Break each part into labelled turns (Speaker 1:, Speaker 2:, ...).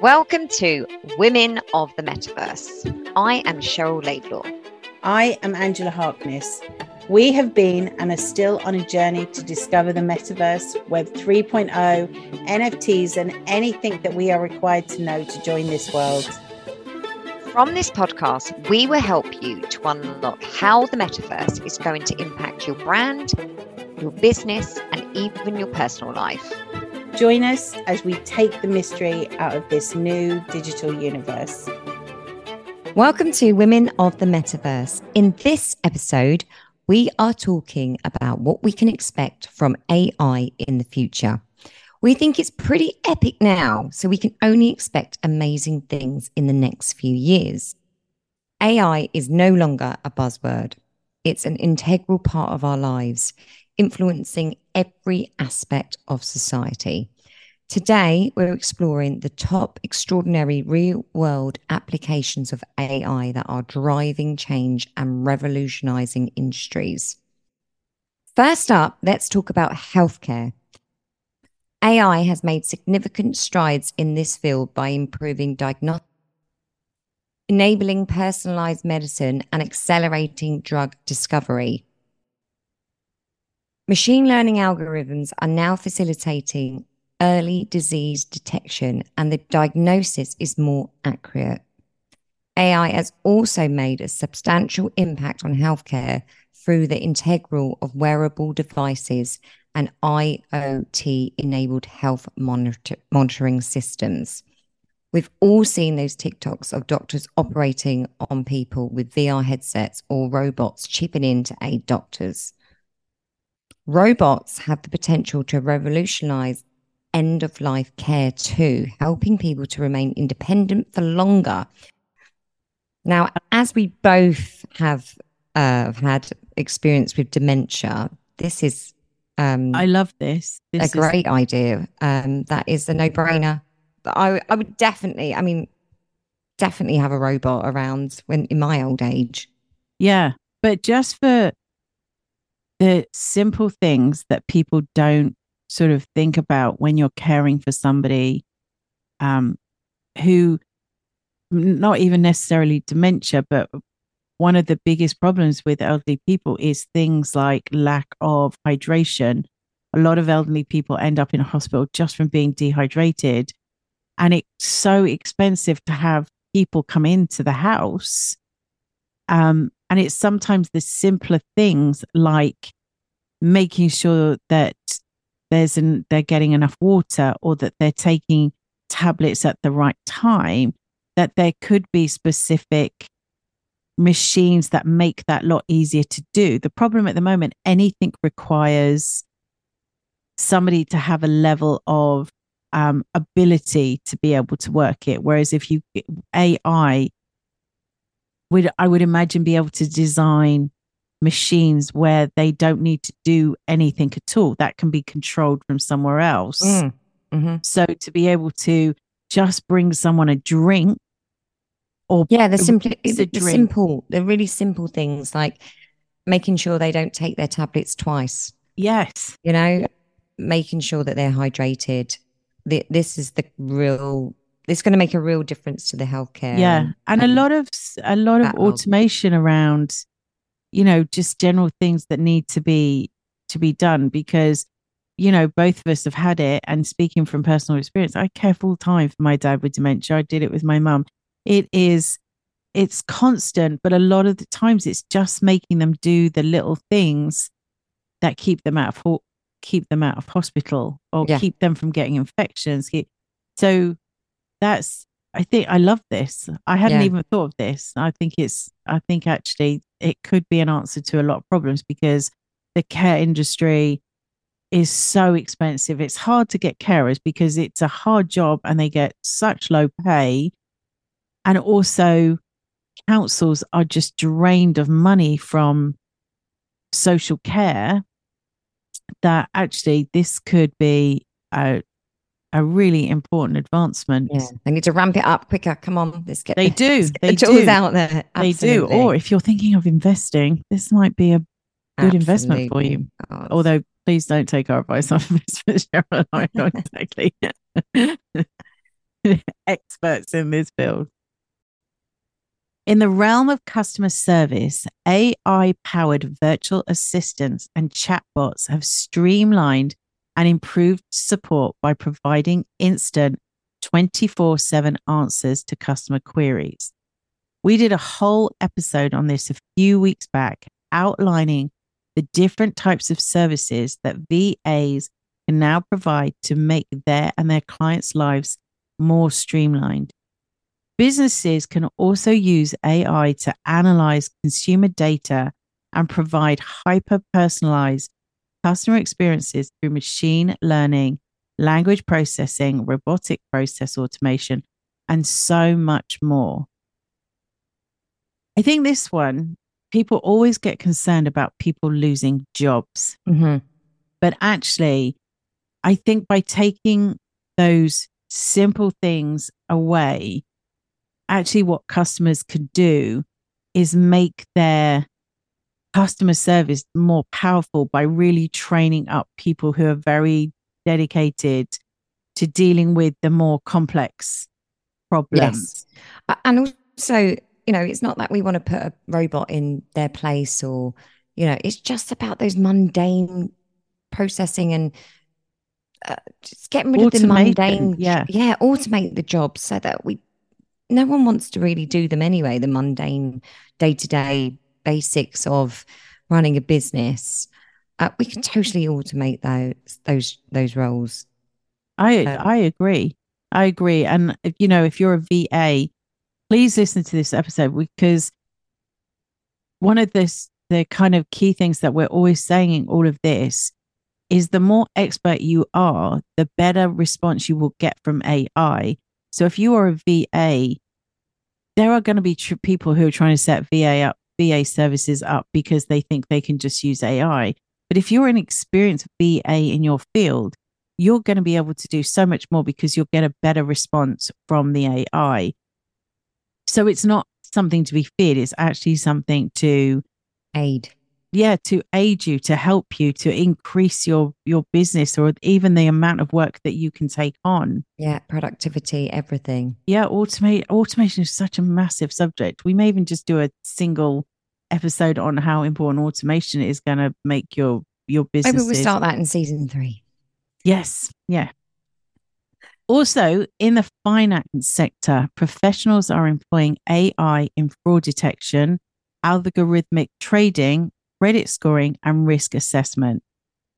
Speaker 1: Welcome to Women of the Metaverse. I am Cheryl Laidlaw.
Speaker 2: I am Angela Harkness. We have been and are still on a journey to discover the metaverse, Web 3.0, NFTs, and anything that we are required to know to join this world.
Speaker 1: From this podcast, we will help you to unlock how the metaverse is going to impact your brand, your business, and even your personal life.
Speaker 2: Join us as we take the mystery out of this new digital universe.
Speaker 3: Welcome to Women of the Metaverse. In this episode, we are talking about what we can expect from AI in the future. We think it's pretty epic now, so we can only expect amazing things in the next few years. AI is no longer a buzzword, it's an integral part of our lives influencing every aspect of society. Today, we're exploring the top extraordinary real world applications of AI that are driving change and revolutionizing industries. First up, let's talk about healthcare. AI has made significant strides in this field by improving diagnostics, enabling personalized medicine, and accelerating drug discovery. Machine learning algorithms are now facilitating early disease detection and the diagnosis is more accurate. AI has also made a substantial impact on healthcare through the integral of wearable devices and IoT enabled health monitor- monitoring systems. We've all seen those TikToks of doctors operating on people with VR headsets or robots chipping in to aid doctors. Robots have the potential to revolutionize end of life care too, helping people to remain independent for longer. Now, as we both have uh, had experience with dementia, this is um,
Speaker 2: I love this.
Speaker 3: this a is... great idea. Um, that is a no brainer. But I, I would definitely, I mean, definitely have a robot around when in my old age.
Speaker 4: Yeah, but just for the simple things that people don't sort of think about when you're caring for somebody um, who not even necessarily dementia, but one of the biggest problems with elderly people is things like lack of hydration. A lot of elderly people end up in a hospital just from being dehydrated. And it's so expensive to have people come into the house um, and it's sometimes the simpler things like making sure that there's an, they're getting enough water or that they're taking tablets at the right time, that there could be specific machines that make that lot easier to do. The problem at the moment, anything requires somebody to have a level of um, ability to be able to work it. Whereas if you AI would I would imagine be able to design machines where they don't need to do anything at all. That can be controlled from somewhere else. Mm. Mm-hmm. So to be able to just bring someone a drink or
Speaker 3: yeah, the simple, the, simple, the really simple things like making sure they don't take their tablets twice.
Speaker 4: Yes,
Speaker 3: you know, making sure that they're hydrated. The, this is the real it's going to make a real difference to the healthcare.
Speaker 4: Yeah, and, and a um, lot of a lot of automation around, you know, just general things that need to be to be done because you know both of us have had it. And speaking from personal experience, I care full time for my dad with dementia. I did it with my mum. It is it's constant, but a lot of the times it's just making them do the little things that keep them out of keep them out of hospital or yeah. keep them from getting infections. So that's I think I love this. I hadn't yeah. even thought of this. I think it's I think actually it could be an answer to a lot of problems because the care industry is so expensive. It's hard to get carers because it's a hard job and they get such low pay. And also councils are just drained of money from social care that actually this could be a a really important advancement.
Speaker 3: Yeah, they need to ramp it up quicker. Come on, let's get.
Speaker 4: They the, do.
Speaker 3: Get they the tools do. out there.
Speaker 4: Absolutely. They do. Or if you're thinking of investing, this might be a good Absolutely. investment for you. Oh, God. Although please don't take our advice on Miss Fitzgerald. I'm not exactly experts in this field. In the realm of customer service, AI powered virtual assistants and chatbots have streamlined and improved support by providing instant 24 7 answers to customer queries. We did a whole episode on this a few weeks back, outlining the different types of services that VAs can now provide to make their and their clients' lives more streamlined. Businesses can also use AI to analyze consumer data and provide hyper personalized customer experiences through machine learning, language processing, robotic process automation, and so much more. I think this one, people always get concerned about people losing jobs.
Speaker 3: Mm-hmm.
Speaker 4: But actually, I think by taking those simple things away, actually, what customers could do is make their customer service more powerful by really training up people who are very dedicated to dealing with the more complex problems.
Speaker 3: Yes. And also, you know, it's not that we want to put a robot in their place or, you know, it's just about those mundane processing and uh, just getting rid of the mundane.
Speaker 4: Yeah.
Speaker 3: Yeah. Automate the jobs so that we, no one wants to really do them anyway, the mundane day to day basics of running a business. Uh, we can totally automate those those those roles.
Speaker 4: I um, I agree. I agree. And if, you know, if you're a VA, please listen to this episode because one of this the kind of key things that we're always saying in all of this is the more expert you are, the better response you will get from AI. So if you are a VA, there are going to be tr- people who are trying to set VA up VA services up because they think they can just use AI. But if you're an experienced VA in your field, you're going to be able to do so much more because you'll get a better response from the AI. So it's not something to be feared, it's actually something to
Speaker 3: aid.
Speaker 4: Yeah, to aid you, to help you, to increase your your business or even the amount of work that you can take on.
Speaker 3: Yeah, productivity, everything.
Speaker 4: Yeah, automate automation is such a massive subject. We may even just do a single episode on how important automation is going to make your your business.
Speaker 3: Maybe we'll start that in season three.
Speaker 4: Yes. Yeah. Also, in the finance sector, professionals are employing AI in fraud detection, algorithmic trading, credit scoring, and risk assessment.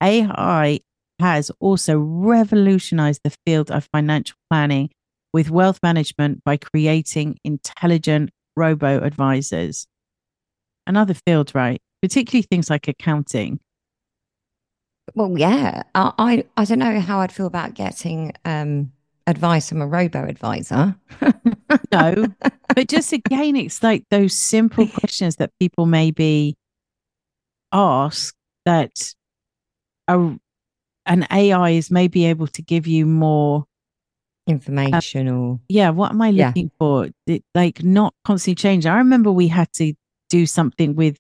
Speaker 4: AI has also revolutionized the field of financial planning with wealth management by creating intelligent robo advisors another field, right? Particularly things like accounting.
Speaker 3: Well, yeah, I, I, I don't know how I'd feel about getting um, advice from a robo advisor.
Speaker 4: no, but just again, it's like those simple questions that people maybe ask that a, an AI is maybe able to give you more
Speaker 3: information uh, or
Speaker 4: yeah what am i looking yeah. for it, like not constantly change i remember we had to do something with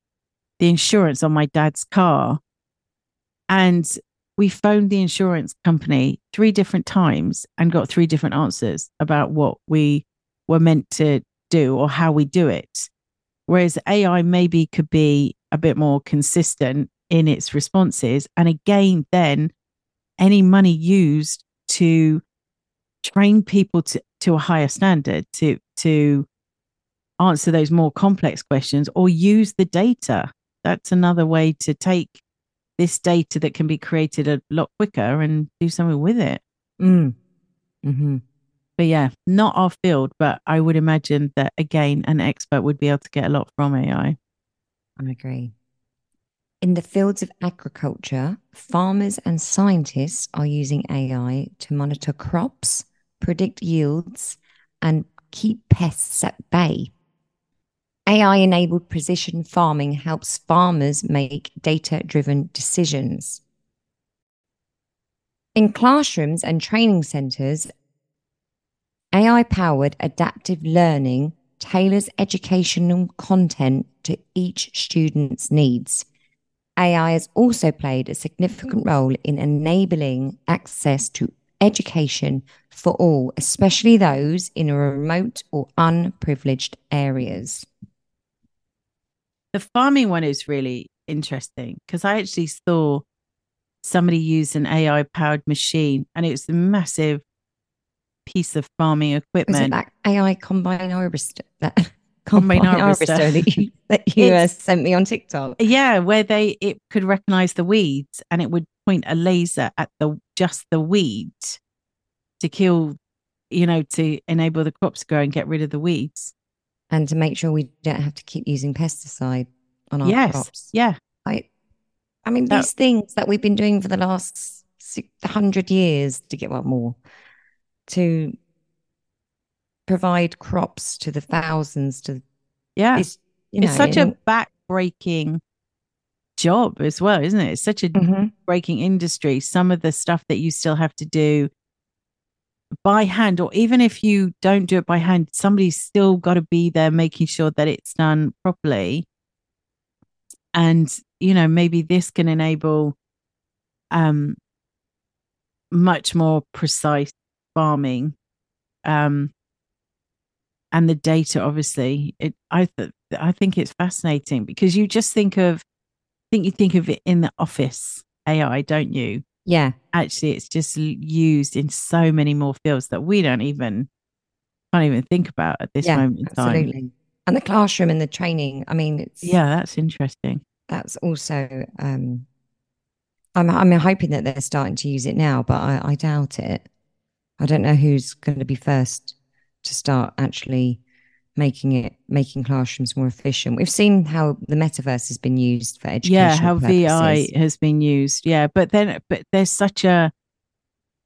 Speaker 4: the insurance on my dad's car. And we phoned the insurance company three different times and got three different answers about what we were meant to do or how we do it. Whereas AI maybe could be a bit more consistent in its responses. And again, then any money used to train people to, to a higher standard, to to answer those more complex questions or use the data. That's another way to take this data that can be created a lot quicker and do something with it.
Speaker 3: Mm. Mm-hmm.
Speaker 4: But yeah, not our field, but I would imagine that again, an expert would be able to get a lot from AI.
Speaker 3: I agree. In the fields of agriculture, farmers and scientists are using AI to monitor crops, predict yields, and keep pests at bay. AI enabled precision farming helps farmers make data driven decisions. In classrooms and training centres, AI powered adaptive learning tailors educational content to each student's needs. AI has also played a significant role in enabling access to education for all, especially those in remote or unprivileged areas.
Speaker 4: The farming one is really interesting because I actually saw somebody use an AI powered machine and it's a massive piece of farming equipment.
Speaker 3: that AI combine harvester? That combine harvester that you, that you uh, sent me on TikTok.
Speaker 4: Yeah, where they it could recognize the weeds and it would point a laser at the just the weeds to kill, you know, to enable the crops to grow and get rid of the weeds.
Speaker 3: And to make sure we don't have to keep using pesticide on our
Speaker 4: yes.
Speaker 3: crops.
Speaker 4: Yeah.
Speaker 3: I I mean, that, these things that we've been doing for the last hundred years to get what more to provide crops to the thousands to
Speaker 4: yeah. It's, you know, it's such a back-breaking job as well isn't it? It's such a mm-hmm. breaking industry. Some of the stuff that you still have to do by hand or even if you don't do it by hand somebody's still got to be there making sure that it's done properly. And you know maybe this can enable um much more precise farming um and the data obviously it i th- i think it's fascinating because you just think of I think you think of it in the office ai don't you?
Speaker 3: Yeah.
Speaker 4: Actually it's just used in so many more fields that we don't even can't even think about at this yeah, moment in absolutely. time
Speaker 3: and the classroom and the training i mean it's
Speaker 4: yeah that's interesting.
Speaker 3: that's also um i'm i'm hoping that they're starting to use it now but i, I doubt it i don't know who's going to be first to start actually making it making classrooms more efficient. We've seen how the metaverse has been used for education.
Speaker 4: Yeah, how purposes. VI has been used. Yeah, but then but there's such a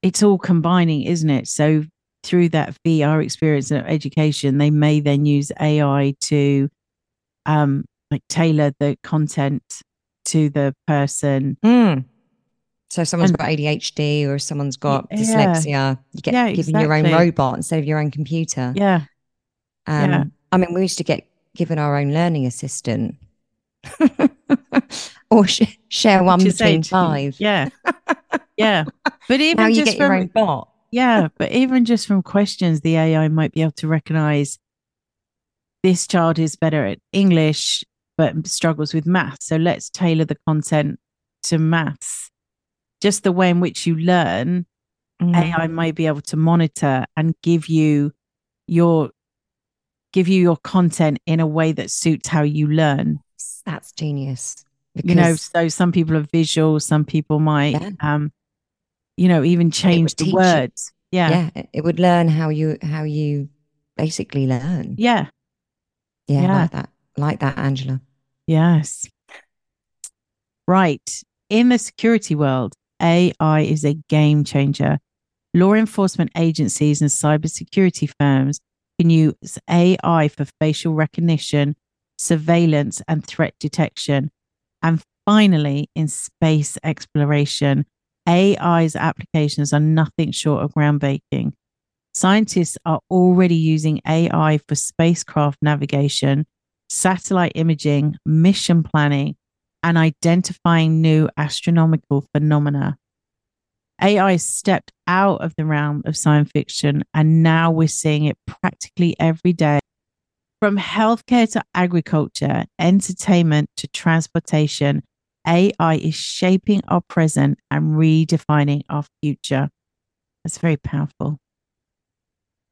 Speaker 4: it's all combining, isn't it? So through that VR experience of education, they may then use AI to um like tailor the content to the person.
Speaker 3: Mm. So if someone's and, got ADHD or someone's got yeah, dyslexia, you get yeah, given exactly. your own robot instead of your own computer.
Speaker 4: Yeah.
Speaker 3: Um, yeah. I mean, we used to get given our own learning assistant or sh- share one between five.
Speaker 4: Yeah. Yeah. But even
Speaker 3: now you
Speaker 4: just
Speaker 3: get from, your own bot.
Speaker 4: yeah. But even just from questions, the AI might be able to recognize this child is better at English, but struggles with math. So let's tailor the content to maths just the way in which you learn, mm. AI might be able to monitor and give you your give you your content in a way that suits how you learn.
Speaker 3: That's genius.
Speaker 4: Because... You know, so some people are visual, some people might yeah. um you know, even change the words.
Speaker 3: You. Yeah. Yeah. It would learn how you how you basically learn.
Speaker 4: Yeah.
Speaker 3: Yeah, yeah. like that. Like that, Angela.
Speaker 4: Yes. Right. In the security world, AI is a game changer. Law enforcement agencies and cybersecurity firms can use AI for facial recognition, surveillance, and threat detection. And finally, in space exploration, AI's applications are nothing short of groundbreaking. Scientists are already using AI for spacecraft navigation, satellite imaging, mission planning, and identifying new astronomical phenomena. AI stepped out of the realm of science fiction, and now we're seeing it practically every day. From healthcare to agriculture, entertainment to transportation, AI is shaping our present and redefining our future. That's very powerful.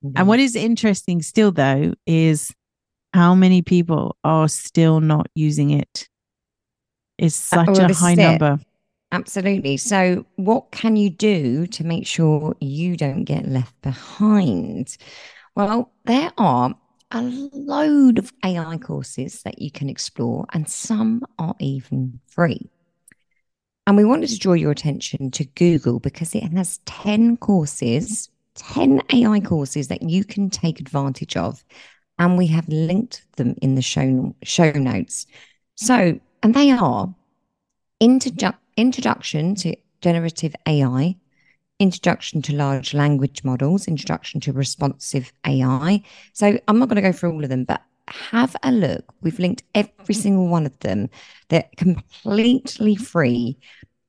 Speaker 4: Mm-hmm. And what is interesting still, though, is how many people are still not using it is uh, such a high number.
Speaker 3: Absolutely. So, what can you do to make sure you don't get left behind? Well, there are a load of AI courses that you can explore, and some are even free. And we wanted to draw your attention to Google because it has 10 courses, 10 AI courses that you can take advantage of. And we have linked them in the show, show notes. So, and they are introdu- introduction to generative AI, introduction to large language models, introduction to responsible AI. So I'm not going to go through all of them, but have a look. We've linked every single one of them. They're completely free.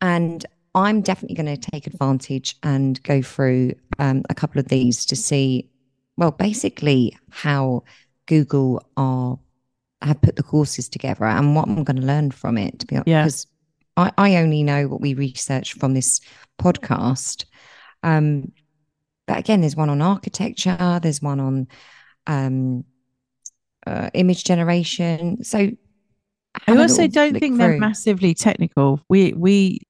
Speaker 3: And I'm definitely going to take advantage and go through um, a couple of these to see, well, basically how Google are have put the courses together and what I'm going to learn from it. To be honest,
Speaker 4: Yeah.
Speaker 3: because I, I only know what we research from this podcast. Um, but again, there's one on architecture. There's one on um, uh, image generation. So
Speaker 4: I also don't think they're massively technical. We we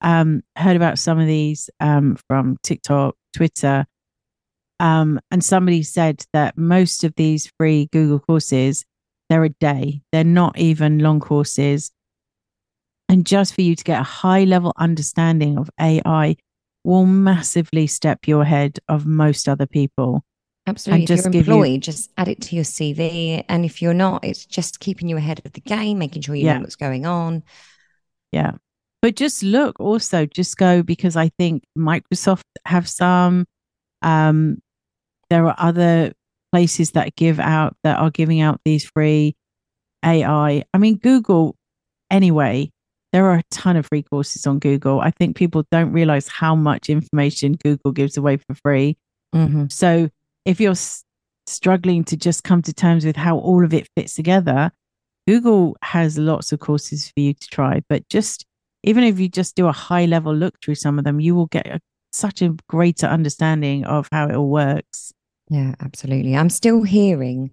Speaker 4: um, heard about some of these um, from TikTok, Twitter, um, and somebody said that most of these free Google courses they're a day. They're not even long courses, and just for you to get a high level understanding of AI will massively step you ahead of most other people.
Speaker 3: Absolutely.
Speaker 4: just
Speaker 3: if you're
Speaker 4: you-
Speaker 3: employed, just add it to your CV. And if you're not, it's just keeping you ahead of the game, making sure you
Speaker 4: Yeah.
Speaker 3: know what's going on.
Speaker 4: Yeah. But just look also, just go because I think Microsoft have some. Um, there are other places that give out that are giving out these free AI. I mean, Google, anyway, there are a ton of free courses on Google. I think people don't realize how much information Google gives away for free.
Speaker 3: Mm-hmm.
Speaker 4: So if you're s- struggling to just come to terms with how all of it fits together, Google has lots of courses for you to try. But just even if you just do a high level look through some of them, you will get a, such a greater understanding of how it all works.
Speaker 3: Yeah, absolutely. I'm still hearing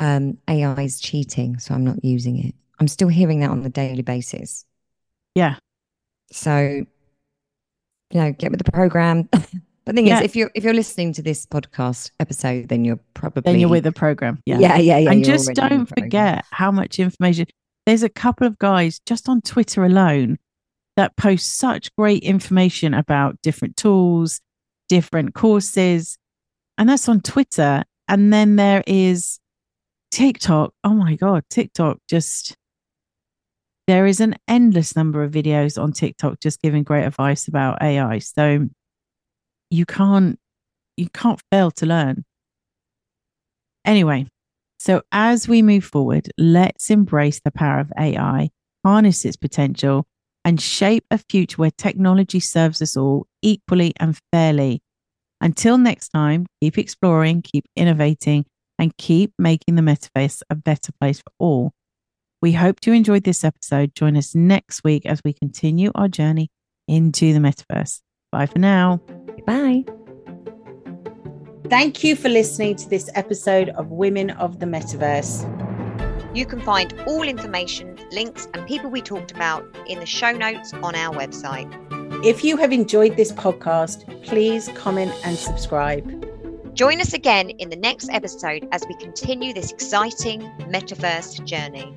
Speaker 3: um, AI is cheating, so I'm not using it. I'm still hearing that on a daily basis.
Speaker 4: Yeah.
Speaker 3: So, you know, get with the program. the thing
Speaker 4: Yeah.
Speaker 3: is, if you're if you're listening to this podcast episode, then you're probably
Speaker 4: Then you're with the program. Yeah.
Speaker 3: yeah, yeah, yeah.
Speaker 4: and just
Speaker 3: the
Speaker 4: don't forget how much information. There's a couple of guys just on Twitter alone that post such great information about different tools, different courses, and that's on Twitter. And then there is TikTok. Oh my God, TikTok just. There is an endless number of videos on TikTok just giving great advice about AI. So you can't you can't fail to learn. Anyway, so, as we move forward, let's embrace the power of AI, harness its potential, and shape a future where technology serves us all equally and fairly. Until next time, keep exploring, keep innovating, and keep making the metaverse a better place for all. We hope you enjoyed this episode. Join us next week as we continue our journey into the metaverse. Bye for now.
Speaker 3: Bye.
Speaker 2: Thank you for listening to this episode of Women of the Metaverse.
Speaker 1: You can find all information, links, and people we talked about in the show notes on our website.
Speaker 2: If you have enjoyed this podcast, please comment and subscribe.
Speaker 1: Join us again in the next episode as we continue this exciting metaverse journey.